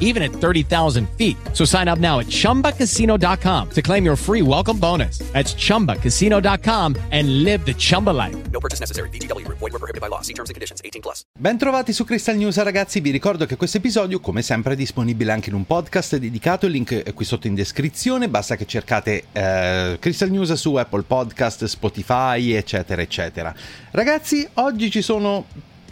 even at 30,000 feet. So sign up now at ChumbaCasino.com to claim your free welcome bonus. That's ChumbaCasino.com and live the Chumba life. No purchase necessary. BGW. Void were prohibited by law. See terms and conditions. 18 plus. Bentrovati su Crystal News ragazzi. Vi ricordo che questo episodio, come sempre, è disponibile anche in un podcast dedicato. Il link è qui sotto in descrizione. Basta che cercate eh, Crystal News su Apple Podcast, Spotify, eccetera, eccetera. Ragazzi, oggi ci sono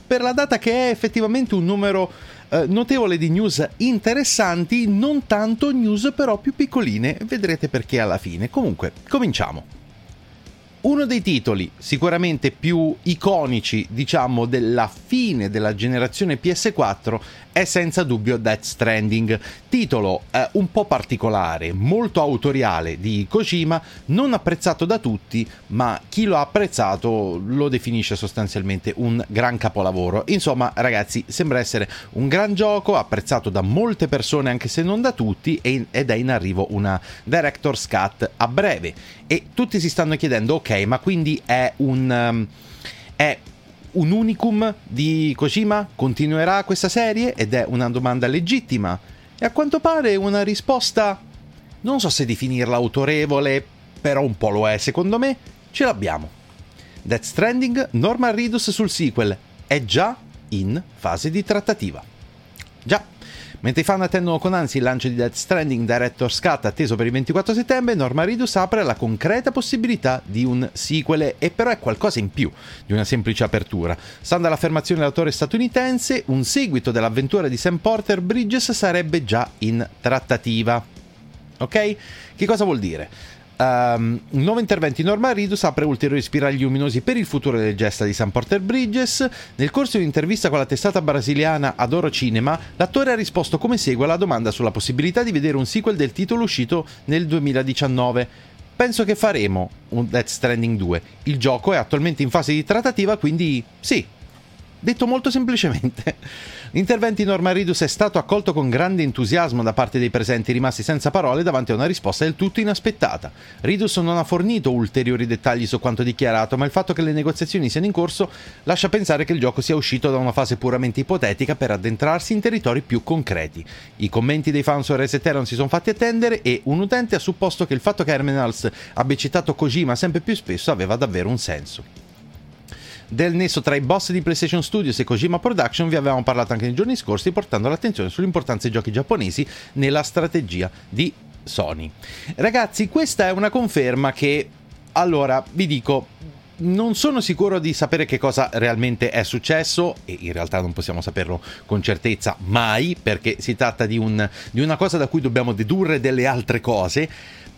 per la data che è effettivamente un numero eh, notevole di news interessanti, non tanto news però più piccoline, vedrete perché alla fine. Comunque, cominciamo. Uno dei titoli sicuramente più iconici, diciamo, della fine della generazione PS4 è senza dubbio Death Stranding, titolo eh, un po' particolare, molto autoriale di Kojima, non apprezzato da tutti, ma chi lo ha apprezzato lo definisce sostanzialmente un gran capolavoro. Insomma, ragazzi, sembra essere un gran gioco, apprezzato da molte persone anche se non da tutti, ed è in arrivo una Director's Cut a breve. E tutti si stanno chiedendo, ok, ma quindi è un... Um, è un unicum di Kojima? Continuerà questa serie? Ed è una domanda legittima. E a quanto pare una risposta, non so se definirla autorevole, però un po' lo è secondo me, ce l'abbiamo. Death Stranding, Norman Reedus sul sequel, è già in fase di trattativa. Già, Mentre i fan attendono con ansia il lancio di Death Stranding Director's Cut atteso per il 24 settembre, Norma Ridus apre la concreta possibilità di un sequel e però è qualcosa in più di una semplice apertura. Stando all'affermazione dell'autore statunitense, un seguito dell'avventura di Sam Porter Bridges sarebbe già in trattativa. Ok? Che cosa vuol dire? Um, un nuovo intervento in Norma Ridus apre ulteriori spiragli luminosi per il futuro del gesta di San Porter Bridges. Nel corso di un'intervista con la testata brasiliana Adoro Cinema, l'attore ha risposto come segue alla domanda sulla possibilità di vedere un sequel del titolo uscito nel 2019. Penso che faremo un Death Stranding 2. Il gioco è attualmente in fase di trattativa, quindi sì, Detto molto semplicemente, l'intervento di Norma Ridus è stato accolto con grande entusiasmo da parte dei presenti rimasti senza parole davanti a una risposta del tutto inaspettata. Ridus non ha fornito ulteriori dettagli su quanto dichiarato, ma il fatto che le negoziazioni siano in corso lascia pensare che il gioco sia uscito da una fase puramente ipotetica per addentrarsi in territori più concreti. I commenti dei fan su RST non si sono fatti attendere e un utente ha supposto che il fatto che Hermenals abbia citato Kojima sempre più spesso aveva davvero un senso del nesso tra i boss di PlayStation Studios e Kojima Production vi avevamo parlato anche nei giorni scorsi portando l'attenzione sull'importanza dei giochi giapponesi nella strategia di Sony. Ragazzi, questa è una conferma che allora vi dico non sono sicuro di sapere che cosa realmente è successo e in realtà non possiamo saperlo con certezza mai perché si tratta di, un, di una cosa da cui dobbiamo dedurre delle altre cose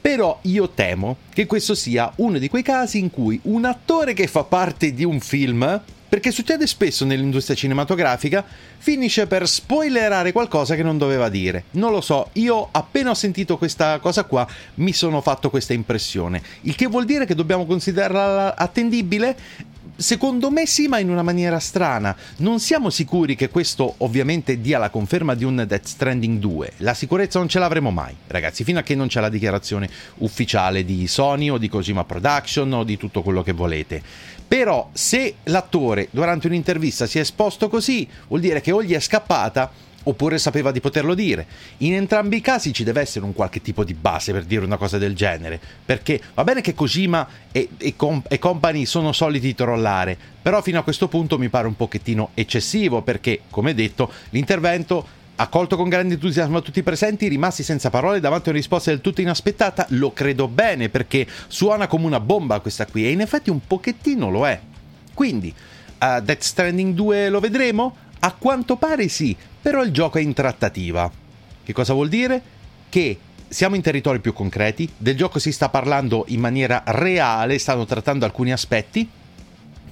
però io temo che questo sia uno di quei casi in cui un attore che fa parte di un film, perché succede spesso nell'industria cinematografica, finisce per spoilerare qualcosa che non doveva dire. Non lo so, io appena ho sentito questa cosa qua mi sono fatto questa impressione. Il che vuol dire che dobbiamo considerarla attendibile? Secondo me sì, ma in una maniera strana. Non siamo sicuri che questo ovviamente dia la conferma di un Death Stranding 2. La sicurezza non ce l'avremo mai, ragazzi, fino a che non c'è la dichiarazione ufficiale di Sony o di Kojima Production o di tutto quello che volete. Però se l'attore durante un'intervista si è esposto così, vuol dire che o gli è scappata oppure sapeva di poterlo dire. In entrambi i casi ci deve essere un qualche tipo di base per dire una cosa del genere, perché va bene che Kojima e, e, com- e company sono soliti trollare, però fino a questo punto mi pare un pochettino eccessivo perché, come detto, l'intervento Accolto con grande entusiasmo a tutti i presenti, rimasti senza parole davanti a una risposta del tutto inaspettata, lo credo bene perché suona come una bomba questa qui e in effetti un pochettino lo è. Quindi, uh, Death Stranding 2 lo vedremo? A quanto pare sì, però il gioco è in trattativa. Che cosa vuol dire? Che siamo in territori più concreti, del gioco si sta parlando in maniera reale, stanno trattando alcuni aspetti,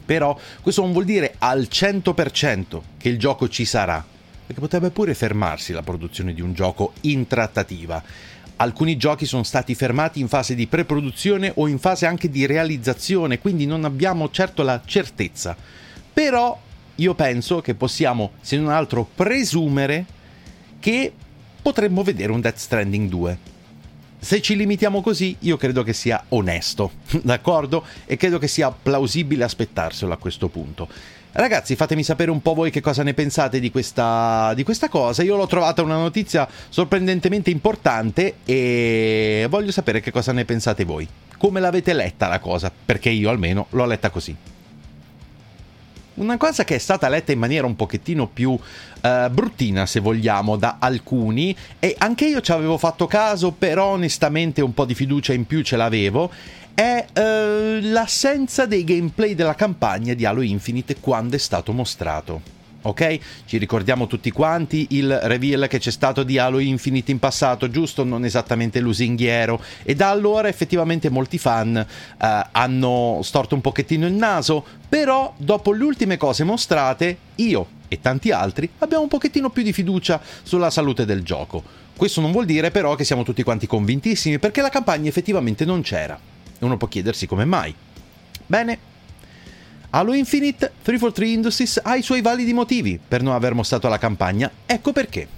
però questo non vuol dire al 100% che il gioco ci sarà perché potrebbe pure fermarsi la produzione di un gioco in trattativa. Alcuni giochi sono stati fermati in fase di pre-produzione o in fase anche di realizzazione, quindi non abbiamo certo la certezza. Però io penso che possiamo, se non altro, presumere che potremmo vedere un Death Stranding 2. Se ci limitiamo così, io credo che sia onesto, d'accordo? E credo che sia plausibile aspettarselo a questo punto. Ragazzi, fatemi sapere un po' voi che cosa ne pensate di questa, di questa cosa. Io l'ho trovata una notizia sorprendentemente importante e voglio sapere che cosa ne pensate voi. Come l'avete letta la cosa? Perché io almeno l'ho letta così. Una cosa che è stata letta in maniera un pochettino più uh, bruttina, se vogliamo, da alcuni, e anche io ci avevo fatto caso, però onestamente un po' di fiducia in più ce l'avevo, è uh, l'assenza dei gameplay della campagna di Halo Infinite quando è stato mostrato. Ok? Ci ricordiamo tutti quanti il reveal che c'è stato di Halo Infinite in passato, giusto? Non esattamente lusinghiero. E da allora effettivamente molti fan uh, hanno storto un pochettino il naso, però dopo le ultime cose mostrate, io e tanti altri abbiamo un pochettino più di fiducia sulla salute del gioco. Questo non vuol dire però che siamo tutti quanti convintissimi, perché la campagna effettivamente non c'era. E uno può chiedersi come mai. Bene, Halo Infinite 343 Industries ha i suoi validi motivi per non aver mostrato la campagna, ecco perché.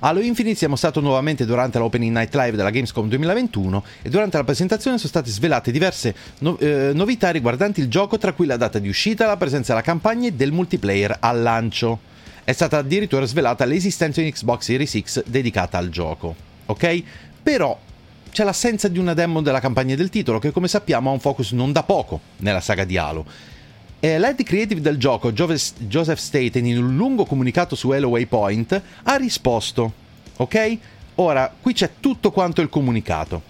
Halo Infinite si è mostrato nuovamente durante l'Opening Night Live della Gamescom 2021 e durante la presentazione sono state svelate diverse no- eh, novità riguardanti il gioco, tra cui la data di uscita, la presenza della campagna e del multiplayer al lancio. È stata addirittura svelata l'esistenza di Xbox Series X dedicata al gioco. Ok? Però c'è l'assenza di una demo della campagna del titolo, che come sappiamo ha un focus non da poco nella saga di Halo. E l'head creative del gioco, Joseph Staten, in un lungo comunicato su Halo Waypoint, ha risposto. Ok? Ora, qui c'è tutto quanto il comunicato.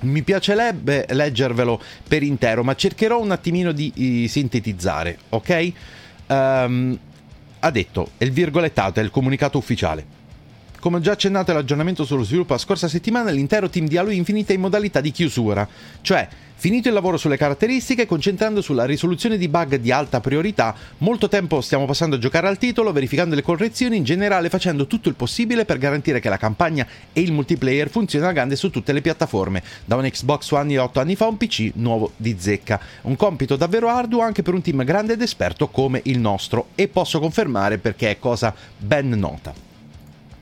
Mi piacerebbe leggervelo per intero, ma cercherò un attimino di, sintetizzare, ok? Um, ha detto, il virgolettato, è il comunicato ufficiale. Come già accennato all'aggiornamento sullo sviluppo la scorsa settimana, l'intero team di Halo Infinite è in modalità di chiusura, cioè Finito il lavoro sulle caratteristiche, concentrando sulla risoluzione di bug di alta priorità, molto tempo stiamo passando a giocare al titolo, verificando le correzioni, in generale facendo tutto il possibile per garantire che la campagna e il multiplayer funzionino a grande su tutte le piattaforme, da un Xbox One e 8 anni fa a un PC nuovo di zecca. Un compito davvero arduo anche per un team grande ed esperto come il nostro, e posso confermare perché è cosa ben nota.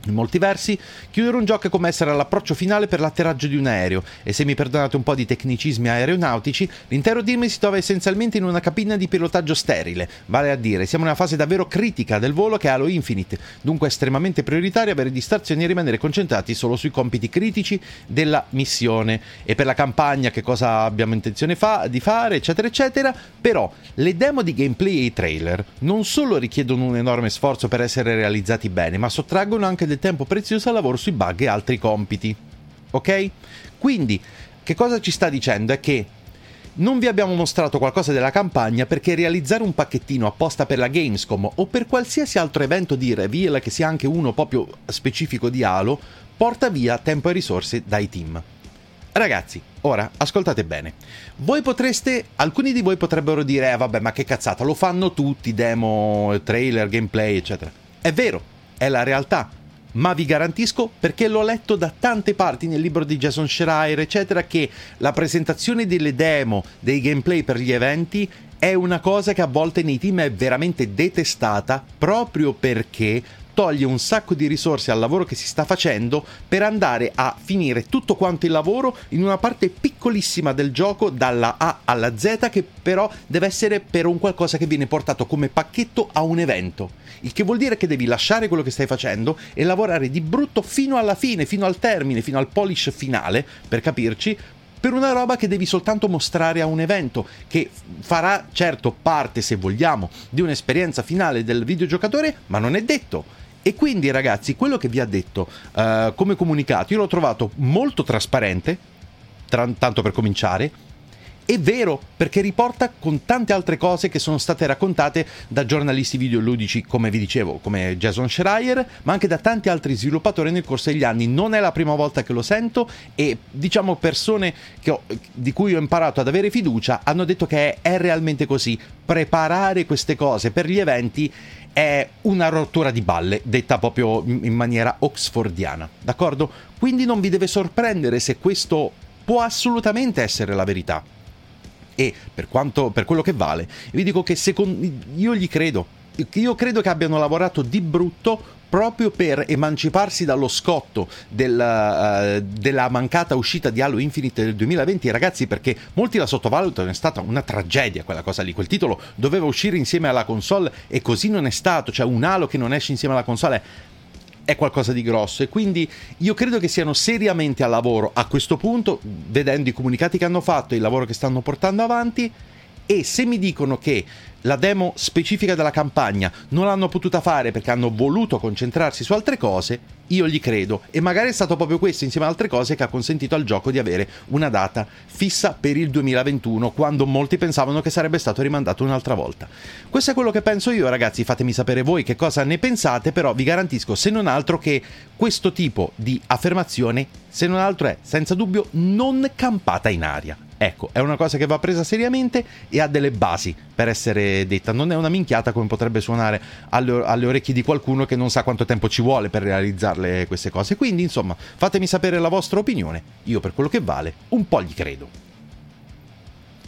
In molti versi, chiudere un gioco è come essere all'approccio finale per l'atterraggio di un aereo, e se mi perdonate un po' di tecnicismi aeronautici, l'intero team si trova essenzialmente in una cabina di pilotaggio sterile, vale a dire, siamo in una fase davvero critica del volo che è Halo Infinite, dunque è estremamente prioritario avere distrazioni e rimanere concentrati solo sui compiti critici della missione. E per la campagna che cosa abbiamo intenzione fa- di fare, eccetera, eccetera, però le demo di gameplay e i trailer non solo richiedono un enorme sforzo per essere realizzati bene, ma sottraggono anche del del tempo prezioso al lavoro sui bug e altri compiti. Ok? Quindi, che cosa ci sta dicendo? È che non vi abbiamo mostrato qualcosa della campagna perché realizzare un pacchettino apposta per la Gamescom o per qualsiasi altro evento di reveal che sia anche uno proprio specifico di Halo porta via tempo e risorse dai team. Ragazzi, ora ascoltate bene. Voi potreste, alcuni di voi potrebbero dire, eh vabbè, ma che cazzata, lo fanno tutti, demo, trailer, gameplay, eccetera. È vero, è la realtà ma vi garantisco, perché l'ho letto da tante parti nel libro di Jason Schreier, eccetera, che la presentazione delle demo, dei gameplay per gli eventi è una cosa che a volte nei team è veramente detestata proprio perché toglie un sacco di risorse al lavoro che si sta facendo per andare a finire tutto quanto il lavoro in una parte piccolissima del gioco dalla A alla Z che però deve essere per un qualcosa che viene portato come pacchetto a un evento. Il che vuol dire che devi lasciare quello che stai facendo e lavorare di brutto fino alla fine, fino al termine, fino al polish finale, per capirci, per una roba che devi soltanto mostrare a un evento, che farà certo parte, se vogliamo, di un'esperienza finale del videogiocatore, ma non è detto. E quindi ragazzi, quello che vi ha detto uh, come comunicato, io l'ho trovato molto trasparente, tra- tanto per cominciare, è vero perché riporta con tante altre cose che sono state raccontate da giornalisti videoludici come vi dicevo come Jason Schreier ma anche da tanti altri sviluppatori nel corso degli anni. Non è la prima volta che lo sento e diciamo persone ho, di cui ho imparato ad avere fiducia hanno detto che è, è realmente così. Preparare queste cose per gli eventi è una rottura di balle, detta proprio in maniera oxfordiana, d'accordo? Quindi non vi deve sorprendere se questo può assolutamente essere la verità. E per, quanto, per quello che vale, vi dico che secondo, io gli credo. Io credo che abbiano lavorato di brutto proprio per emanciparsi dallo scotto del, uh, della mancata uscita di Halo Infinite del 2020, ragazzi, perché molti la sottovalutano, è stata una tragedia quella cosa lì. Quel titolo doveva uscire insieme alla console e così non è stato. Cioè, un Halo che non esce insieme alla console è qualcosa di grosso e quindi io credo che siano seriamente al lavoro a questo punto, vedendo i comunicati che hanno fatto e il lavoro che stanno portando avanti e se mi dicono che la demo specifica della campagna non l'hanno potuta fare perché hanno voluto concentrarsi su altre cose, io gli credo. E magari è stato proprio questo, insieme ad altre cose, che ha consentito al gioco di avere una data fissa per il 2021, quando molti pensavano che sarebbe stato rimandato un'altra volta. Questo è quello che penso io, ragazzi. Fatemi sapere voi che cosa ne pensate, però vi garantisco, se non altro, che questo tipo di affermazione, se non altro è, senza dubbio, non campata in aria. Ecco, è una cosa che va presa seriamente e ha delle basi per essere detta. Non è una minchiata come potrebbe suonare alle, alle, orecchie di qualcuno che non sa quanto tempo ci vuole per realizzarle queste cose. Quindi, insomma, fatemi sapere la vostra opinione. Io, per quello che vale, un po' gli credo.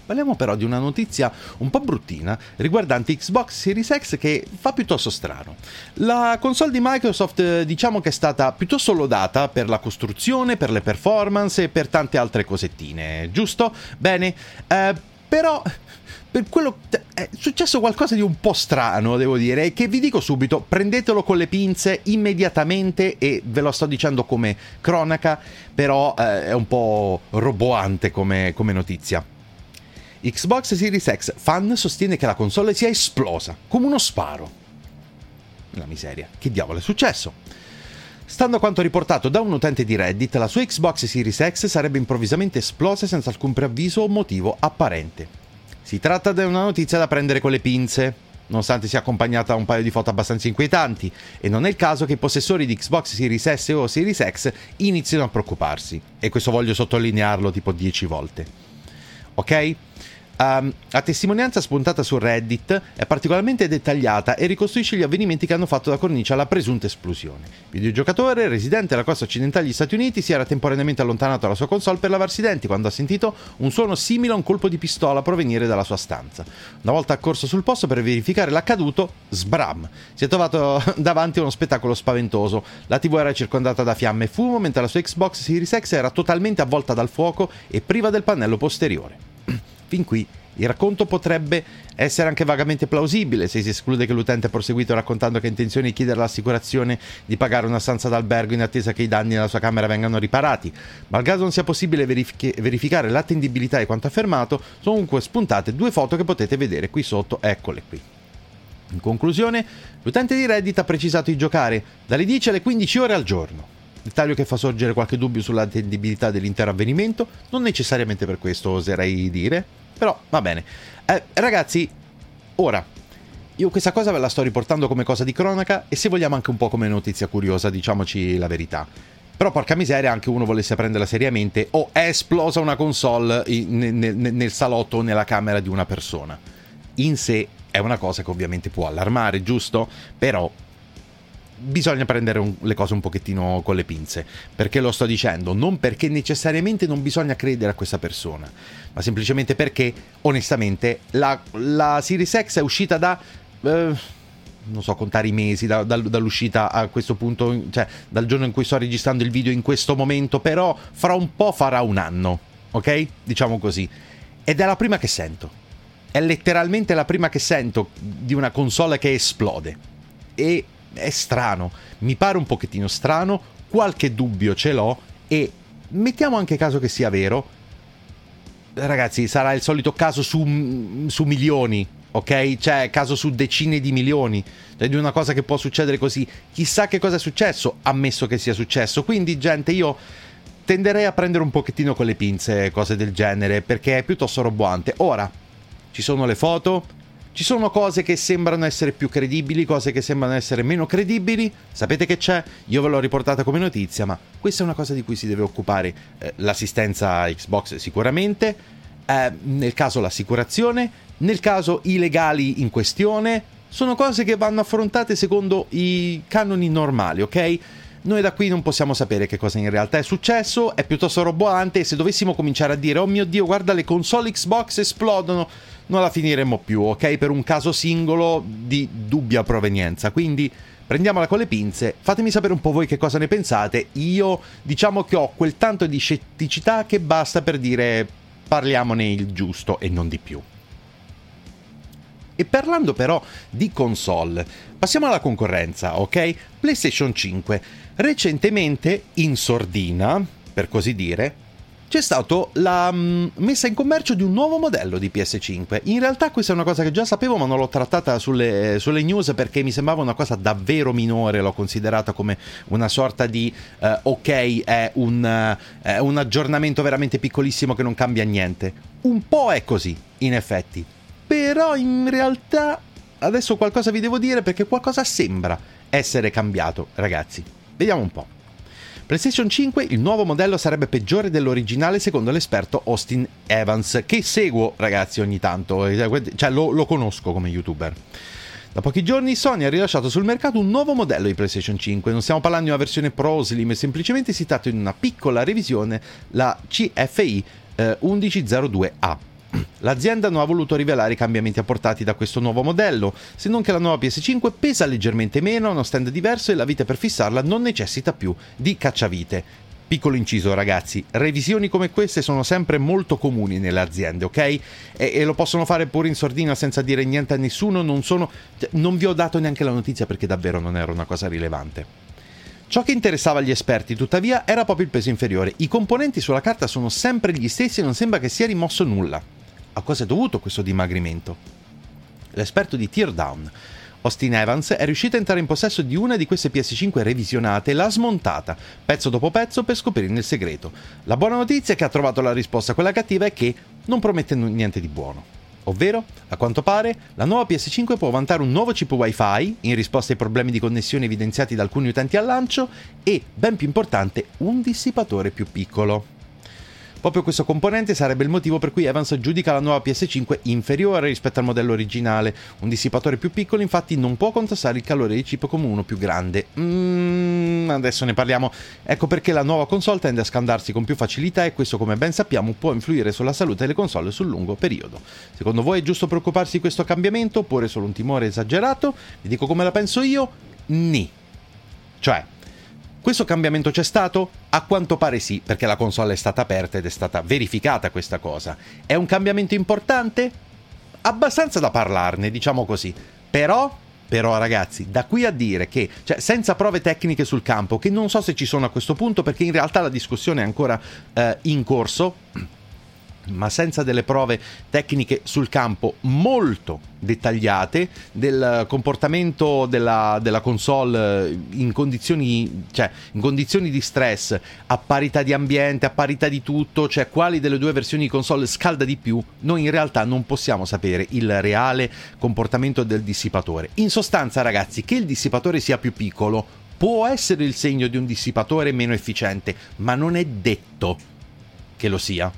Parliamo però di una notizia un po' bruttina riguardante Xbox Series X che fa piuttosto strano. La console di Microsoft eh, diciamo che è stata piuttosto lodata per la costruzione, per le performance e per tante altre cosettine, giusto? Bene, eh, però per quello è successo qualcosa di un po' strano, devo dire, che vi dico subito, prendetelo con le pinze immediatamente e ve lo sto dicendo come cronaca, però eh, è un po' roboante come, come notizia. Xbox Series X fan sostiene che la console sia esplosa, come uno sparo. La miseria, che diavolo è successo? Stando a quanto riportato da un utente di Reddit, la sua Xbox Series X sarebbe improvvisamente esplosa senza alcun preavviso o motivo apparente. Si tratta di una notizia da prendere con le pinze, nonostante sia accompagnata da un paio di foto abbastanza inquietanti, e non è il caso che i possessori di Xbox Series S o Series X inizino a preoccuparsi, e questo voglio sottolinearlo tipo 10 volte. Ok? Um, la testimonianza spuntata su Reddit è particolarmente dettagliata e ricostruisce gli avvenimenti che hanno fatto da cornice alla presunta esplosione. Il videogiocatore, residente alla costa occidentale degli Stati Uniti, si era temporaneamente allontanato dalla sua console per lavarsi i denti quando ha sentito un suono simile a un colpo di pistola provenire dalla sua stanza. Una volta accorso sul posto per verificare l'accaduto, sbram! Si è trovato davanti a uno spettacolo spaventoso. La TV era circondata da fiamme e fumo, mentre la sua Xbox Series X era totalmente avvolta dal fuoco e priva del pannello posteriore. Fin qui il racconto potrebbe essere anche vagamente plausibile se si esclude che l'utente ha proseguito raccontando che ha intenzione di chiedere l'assicurazione di pagare una stanza d'albergo in attesa che i danni nella sua camera vengano riparati. Malgrado non sia possibile verific- verificare l'attendibilità di quanto affermato, sono comunque spuntate due foto che potete vedere qui sotto, eccole qui. In conclusione, l'utente di Reddit ha precisato di giocare dalle 10 alle 15 ore al giorno dettaglio che fa sorgere qualche dubbio sull'attendibilità dell'intero avvenimento, non necessariamente per questo oserei dire, però va bene. Eh, ragazzi, ora, io questa cosa ve la sto riportando come cosa di cronaca e se vogliamo anche un po' come notizia curiosa, diciamoci la verità. Però porca miseria, anche uno volesse prenderla seriamente, o è esplosa una console in, nel, nel salotto o nella camera di una persona. In sé è una cosa che ovviamente può allarmare, giusto? Però bisogna prendere un, le cose un pochettino con le pinze. Perché lo sto dicendo? Non perché necessariamente non bisogna credere a questa persona, ma semplicemente perché, onestamente, la, la Series X è uscita da... Eh, non so contare i mesi da, da, dall'uscita a questo punto, cioè dal giorno in cui sto registrando il video in questo momento, però fra un po' farà un anno, ok? Diciamo così. Ed è la prima che sento. È letteralmente la prima che sento di una console che esplode. E è strano, mi pare un pochettino strano, qualche dubbio ce l'ho e mettiamo anche caso che sia vero. Ragazzi, sarà il solito caso su, su milioni, ok? Cioè, caso su decine di milioni, cioè di una cosa che può succedere così. Chissà che cosa è successo, ammesso che sia successo. Quindi, gente, io tenderei a prendere un pochettino con le pinze cose del genere, perché è piuttosto roboante. Ora, ci sono le foto, ci sono cose che sembrano essere più credibili, cose che sembrano essere meno credibili. Sapete che c'è? Io ve l'ho riportata come notizia, ma questa è una cosa di cui si deve occupare eh, l'assistenza Xbox sicuramente, eh, nel caso l'assicurazione, nel caso i legali in questione. Sono cose che vanno affrontate secondo i canoni normali, ok? Noi da qui non possiamo sapere che cosa in realtà è successo, è piuttosto roboante e se dovessimo cominciare a dire oh mio dio guarda le console Xbox esplodono, non la finiremmo più, ok? Per un caso singolo di dubbia provenienza. Quindi prendiamola con le pinze, fatemi sapere un po' voi che cosa ne pensate. Io diciamo che ho quel tanto di scetticità che basta per dire parliamone il giusto e non di più. E parlando però di console, passiamo alla concorrenza, ok? PlayStation 5. Recentemente in sordina, per così dire, c'è stata la um, messa in commercio di un nuovo modello di PS5. In realtà questa è una cosa che già sapevo, ma non l'ho trattata sulle, sulle news perché mi sembrava una cosa davvero minore, l'ho considerata come una sorta di uh, ok, è un, uh, un aggiornamento veramente piccolissimo che non cambia niente. Un po' è così, in effetti. Però in realtà adesso qualcosa vi devo dire perché qualcosa sembra essere cambiato, ragazzi. Vediamo un po'. PlayStation 5, il nuovo modello sarebbe peggiore dell'originale secondo l'esperto Austin Evans, che seguo ragazzi ogni tanto, cioè lo, lo conosco come youtuber. Da pochi giorni Sony ha rilasciato sul mercato un nuovo modello di PlayStation 5. Non stiamo parlando di una versione Pro Slim, semplicemente si tratta di una piccola revisione, la CFI eh, 1102A. L'azienda non ha voluto rivelare i cambiamenti apportati da questo nuovo modello, se non che la nuova PS5 pesa leggermente meno, ha uno stand diverso e la vite per fissarla non necessita più di cacciavite. Piccolo inciso ragazzi, revisioni come queste sono sempre molto comuni nelle aziende, ok? E, e lo possono fare pure in sordina senza dire niente a nessuno, non sono... Cioè, non vi ho dato neanche la notizia perché davvero non era una cosa rilevante. Ciò che interessava agli esperti, tuttavia, era proprio il peso inferiore. I componenti sulla carta sono sempre gli stessi e non sembra che sia rimosso nulla. A cosa è dovuto questo dimagrimento? L'esperto di Teardown, Austin Evans, è riuscito a entrare in possesso di una di queste PS5 revisionate e l'ha smontata, pezzo dopo pezzo, per scoprirne il segreto. La buona notizia è che ha trovato la risposta, quella cattiva è che non promette niente di buono. Ovvero, a quanto pare, la nuova PS5 può vantare un nuovo chip Wi-Fi in risposta ai problemi di connessione evidenziati da alcuni utenti al lancio e, ben più importante, un dissipatore più piccolo. Proprio questo componente sarebbe il motivo per cui Evans giudica la nuova PS5 inferiore rispetto al modello originale. Un dissipatore più piccolo infatti non può contrastare il calore di chip come uno più grande. Mm, adesso ne parliamo. Ecco perché la nuova console tende a scaldarsi con più facilità e questo come ben sappiamo può influire sulla salute delle console sul lungo periodo. Secondo voi è giusto preoccuparsi di questo cambiamento oppure solo un timore esagerato? Vi dico come la penso io? Ni. Cioè, questo cambiamento c'è stato? A quanto pare sì, perché la console è stata aperta ed è stata verificata questa cosa. È un cambiamento importante? Abbastanza da parlarne, diciamo così. Però però ragazzi, da qui a dire che, cioè, senza prove tecniche sul campo, che non so se ci sono a questo punto perché in realtà la discussione è ancora eh, in corso, ma senza delle prove tecniche sul campo molto dettagliate del comportamento della, della console in condizioni, cioè, in condizioni di stress, a parità di ambiente, a parità di tutto, cioè quali delle due versioni di console scalda di più, noi in realtà non possiamo sapere il reale comportamento del dissipatore. In sostanza, ragazzi, che il dissipatore sia più piccolo può essere il segno di un dissipatore meno efficiente, ma non è detto che lo sia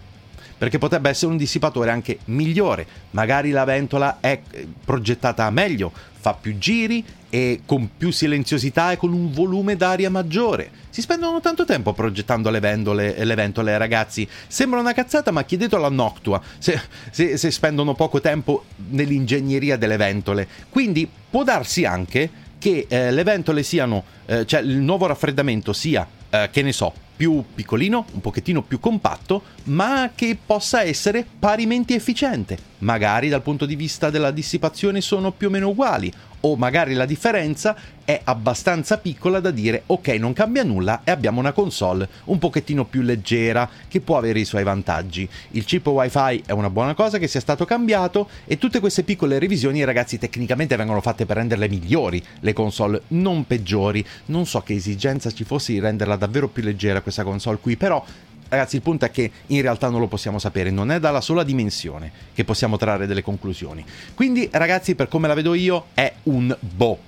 perché potrebbe essere un dissipatore anche migliore. Magari la ventola è eh, progettata meglio, fa più giri e con più silenziosità e con un volume d'aria maggiore. Si spendono tanto tempo progettando le, vendole, le ventole, ragazzi. Sembra una cazzata, ma chiedetelo a Noctua se, se, se spendono poco tempo nell'ingegneria delle ventole. Quindi può darsi anche che eh, le ventole siano, eh, cioè il nuovo raffreddamento sia, eh, che ne so, più piccolino, un pochettino più compatto, ma che possa essere parimenti efficiente. Magari dal punto di vista della dissipazione sono più o meno uguali, o magari la differenza è abbastanza piccola da dire ok non cambia nulla e abbiamo una console un pochettino più leggera che può avere i suoi vantaggi. Il chip wifi è una buona cosa che sia stato cambiato e tutte queste piccole revisioni ragazzi tecnicamente vengono fatte per renderle migliori le console, non peggiori. Non so che esigenza ci fosse di renderla davvero più leggera questa console qui, però Ragazzi, il punto è che in realtà non lo possiamo sapere, non è dalla sola dimensione che possiamo trarre delle conclusioni. Quindi, ragazzi, per come la vedo io, è un boh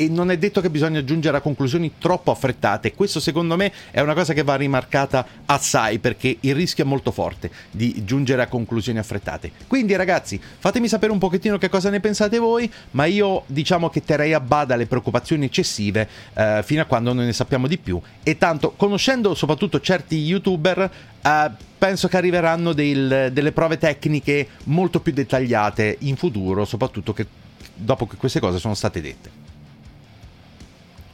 e non è detto che bisogna giungere a conclusioni troppo affrettate. Questo secondo me è una cosa che va rimarcata assai perché il rischio è molto forte di giungere a conclusioni affrettate. Quindi ragazzi, fatemi sapere un pochettino che cosa ne pensate voi, ma io diciamo che terrei a bada le preoccupazioni eccessive eh, fino a quando non ne sappiamo di più e tanto conoscendo soprattutto certi youtuber eh, penso che arriveranno del, delle prove tecniche molto più dettagliate in futuro, soprattutto che dopo che queste cose sono state dette.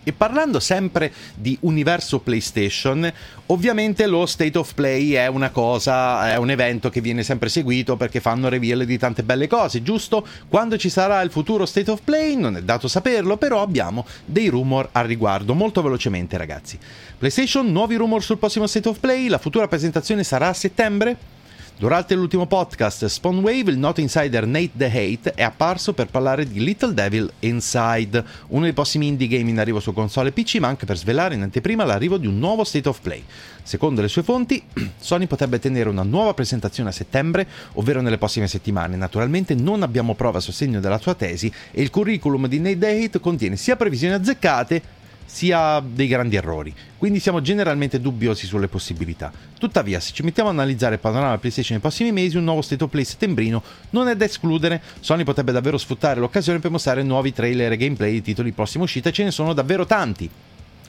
E parlando sempre di universo PlayStation, ovviamente lo State of Play è una cosa, è un evento che viene sempre seguito perché fanno reveal di tante belle cose, giusto? Quando ci sarà il futuro State of Play non è dato saperlo, però abbiamo dei rumor al riguardo, molto velocemente ragazzi. PlayStation, nuovi rumor sul prossimo State of Play, la futura presentazione sarà a settembre? Durante l'ultimo podcast Spawnwave, il noto insider Nate The Hate è apparso per parlare di Little Devil Inside, uno dei prossimi indie game in arrivo su console PC, ma anche per svelare in anteprima l'arrivo di un nuovo State of Play. Secondo le sue fonti, Sony potrebbe tenere una nuova presentazione a settembre, ovvero nelle prossime settimane. Naturalmente non abbiamo prova a sostegno della sua tesi e il curriculum di Nate The Hate contiene sia previsioni azzeccate sia dei grandi errori, quindi siamo generalmente dubbiosi sulle possibilità. Tuttavia, se ci mettiamo a analizzare il panorama PlayStation nei prossimi mesi, un nuovo State of Play settembrino non è da escludere. Sony potrebbe davvero sfruttare l'occasione per mostrare nuovi trailer e gameplay di titoli prossima uscita, ce ne sono davvero tanti.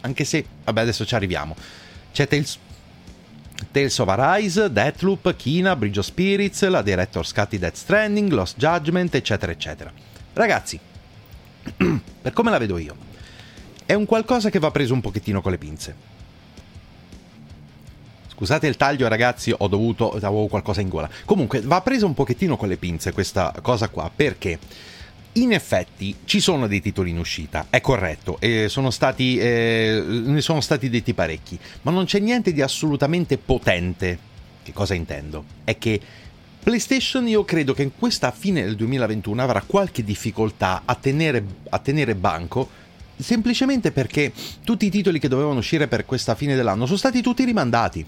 Anche se, vabbè, adesso ci arriviamo. C'è Tales Tales of Arise, Deathloop, Kina, Bridge of Spirits, la Director's Cut di Death Stranding, Lost Judgment, eccetera, eccetera. Ragazzi, per come la vedo io, è un qualcosa che va preso un pochettino con le pinze. Scusate il taglio, ragazzi, ho dovuto. avevo qualcosa in gola. Comunque, va preso un pochettino con le pinze questa cosa qua, perché in effetti ci sono dei titoli in uscita, è corretto, e sono stati, eh, ne sono stati detti parecchi, ma non c'è niente di assolutamente potente. Che cosa intendo? È che PlayStation io credo che in questa fine del 2021 avrà qualche difficoltà a tenere, a tenere banco semplicemente perché tutti i titoli che dovevano uscire per questa fine dell'anno sono stati tutti rimandati.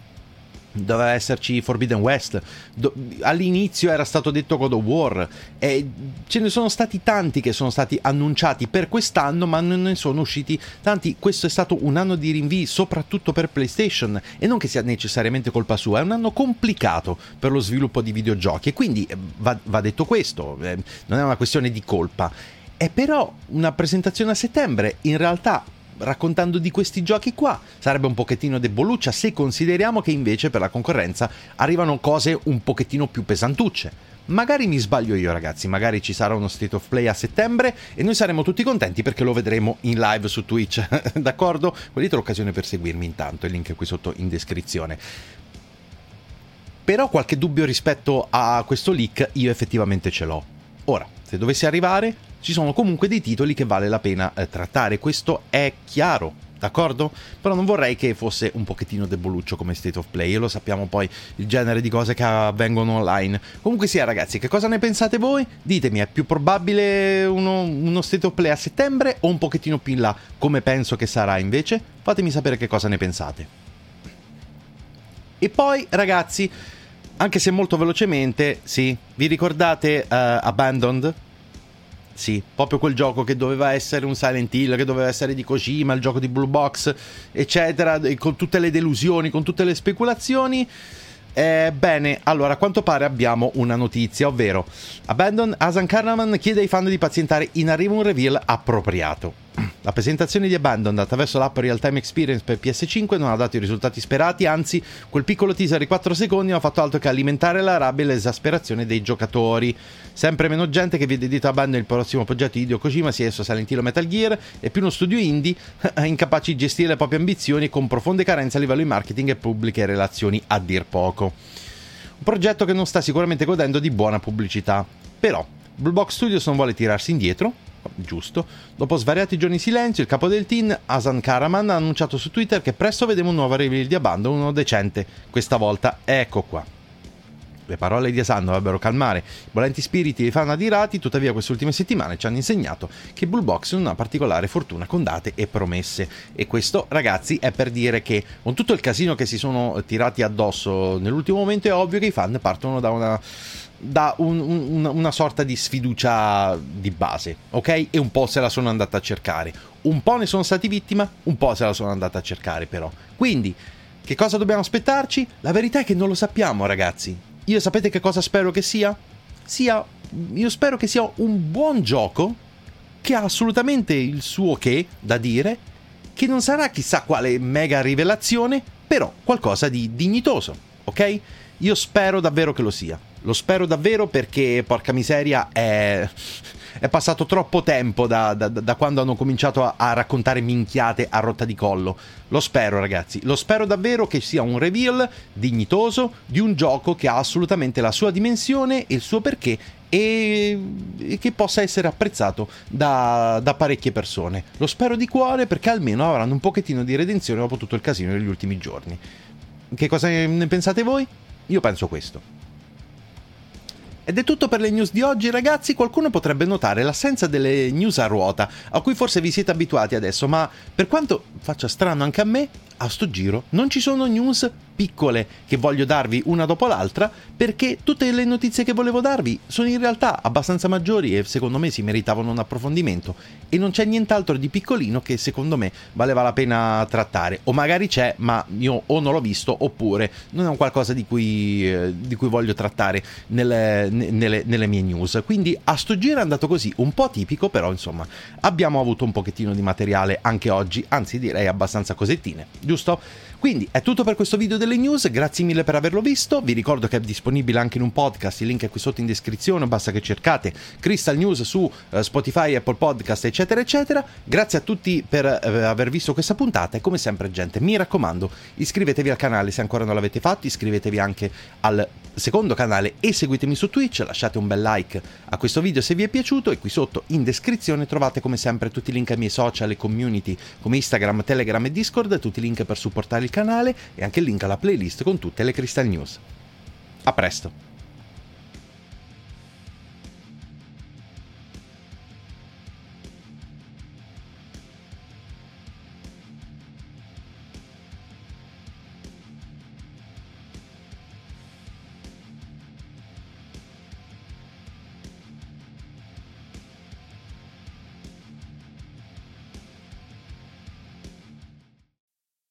Doveva esserci Forbidden West, do- all'inizio era stato detto God of War, e ce ne sono stati tanti che sono stati annunciati per quest'anno, ma non ne sono usciti tanti. Questo è stato un anno di rinvii, soprattutto per PlayStation, e non che sia necessariamente colpa sua, è un anno complicato per lo sviluppo di videogiochi, e quindi eh, va, va detto questo, eh, non è una questione di colpa è però una presentazione a settembre, in realtà raccontando di questi giochi qua sarebbe un pochettino deboluccia se consideriamo che invece per la concorrenza arrivano cose un pochettino più pesantucce. Magari mi sbaglio io ragazzi, magari ci sarà uno State of Play a settembre e noi saremo tutti contenti perché lo vedremo in live su Twitch, d'accordo? Volete l'occasione per seguirmi intanto, il link è qui sotto in descrizione. Però qualche dubbio rispetto a questo leak io effettivamente ce l'ho. Ora, se dovesse arrivare, ci sono comunque dei titoli che vale la pena eh, trattare, questo è chiaro, d'accordo? Però non vorrei che fosse un pochettino deboluccio come State of Play, lo sappiamo poi il genere di cose che avvengono online. Comunque sia ragazzi, che cosa ne pensate voi? Ditemi, è più probabile uno, uno State of Play a settembre o un pochettino più in là, come penso che sarà invece? Fatemi sapere che cosa ne pensate. E poi ragazzi anche se molto velocemente, sì, vi ricordate uh, Abandoned? Sì, proprio quel gioco che doveva essere un Silent Hill, che doveva essere di Kojima, il gioco di Blue Box, eccetera, con tutte le delusioni, con tutte le speculazioni. Eh, bene, allora a quanto pare abbiamo una notizia, ovvero Abandon Asan Karaman chiede ai fan di pazientare in arrivo un reveal appropriato. La presentazione di Abandoned attraverso l'app Real Time Experience per PS5 non ha dato i risultati sperati, anzi, quel piccolo teaser di 4 secondi non ha fatto altro che alimentare la rabbia e l'esasperazione dei giocatori. Sempre meno gente che vede dito Abandoned il prossimo progetto di Hideo Kojima, sia esso Silent Hill o Metal Gear, e più uno studio indie incapaci di gestire le proprie ambizioni con profonde carenze a livello di marketing e pubbliche relazioni, a dir poco. Un progetto che non sta sicuramente godendo di buona pubblicità. Però, Blue Box Studios non vuole tirarsi indietro, giusto. Dopo svariati giorni di silenzio, il capo del team, Hasan Karaman, ha annunciato su Twitter che presto vedremo un nuovo reveal di Abandon, uno decente. Questa volta, ecco qua. Le parole di Hasan dovrebbero calmare i volenti spiriti dei fan adirati, tuttavia queste ultime settimane ci hanno insegnato che Bullbox non ha particolare fortuna con date e promesse. E questo, ragazzi, è per dire che con tutto il casino che si sono tirati addosso nell'ultimo momento è ovvio che i fan partono da una da un, un, una sorta di sfiducia di base, ok? E un po' se la sono andata a cercare. Un po' ne sono stati vittima, un po' se la sono andata a cercare però. Quindi, che cosa dobbiamo aspettarci? La verità è che non lo sappiamo, ragazzi. Io sapete che cosa spero che sia? Sia io spero che sia un buon gioco che ha assolutamente il suo che da dire, che non sarà chissà quale mega rivelazione, però qualcosa di dignitoso, ok? Io spero davvero che lo sia. Lo spero davvero perché, porca miseria, è, è passato troppo tempo da, da, da quando hanno cominciato a, a, raccontare minchiate a rotta di collo. Lo spero, ragazzi. Lo spero davvero che sia un reveal dignitoso di un gioco che ha assolutamente la sua dimensione e il suo perché e, e che possa essere apprezzato da, da, parecchie persone. Lo spero di cuore perché almeno avranno un pochettino di redenzione dopo tutto il casino degli ultimi giorni. Che cosa ne pensate voi? Io penso questo. Ed è tutto per le news di oggi, ragazzi. Qualcuno potrebbe notare l'assenza delle news a ruota, a cui forse vi siete abituati adesso, ma per quanto faccia strano anche a me, a sto giro non ci sono news piccole che voglio darvi una dopo l'altra perché tutte le notizie che volevo darvi sono in realtà abbastanza maggiori e secondo me si meritavano un approfondimento. E non c'è nient'altro di piccolino che secondo me valeva la pena trattare. O magari c'è ma io o non l'ho visto oppure non è un qualcosa di cui, eh, di cui voglio trattare nelle, nelle, nelle mie news. Quindi a sto giro è andato così un po' tipico però insomma abbiamo avuto un pochettino di materiale anche oggi anzi direi abbastanza cosettine giusto? Quindi è tutto per questo video delle news, grazie mille per averlo visto, vi ricordo che è disponibile anche in un podcast, il link è qui sotto in descrizione, basta che cercate Crystal News su uh, Spotify, Apple Podcast eccetera eccetera, grazie a tutti per uh, aver visto questa puntata e come sempre gente mi raccomando iscrivetevi al canale se ancora non l'avete fatto, iscrivetevi anche al secondo canale e seguitemi su Twitch, lasciate un bel like a questo video se vi è piaciuto e qui sotto in descrizione trovate come sempre tutti i link ai miei social e community come Instagram, Telegram e Discord, tutti i link per supportare il canale e anche il link alla playlist con tutte le Crystal News. A presto!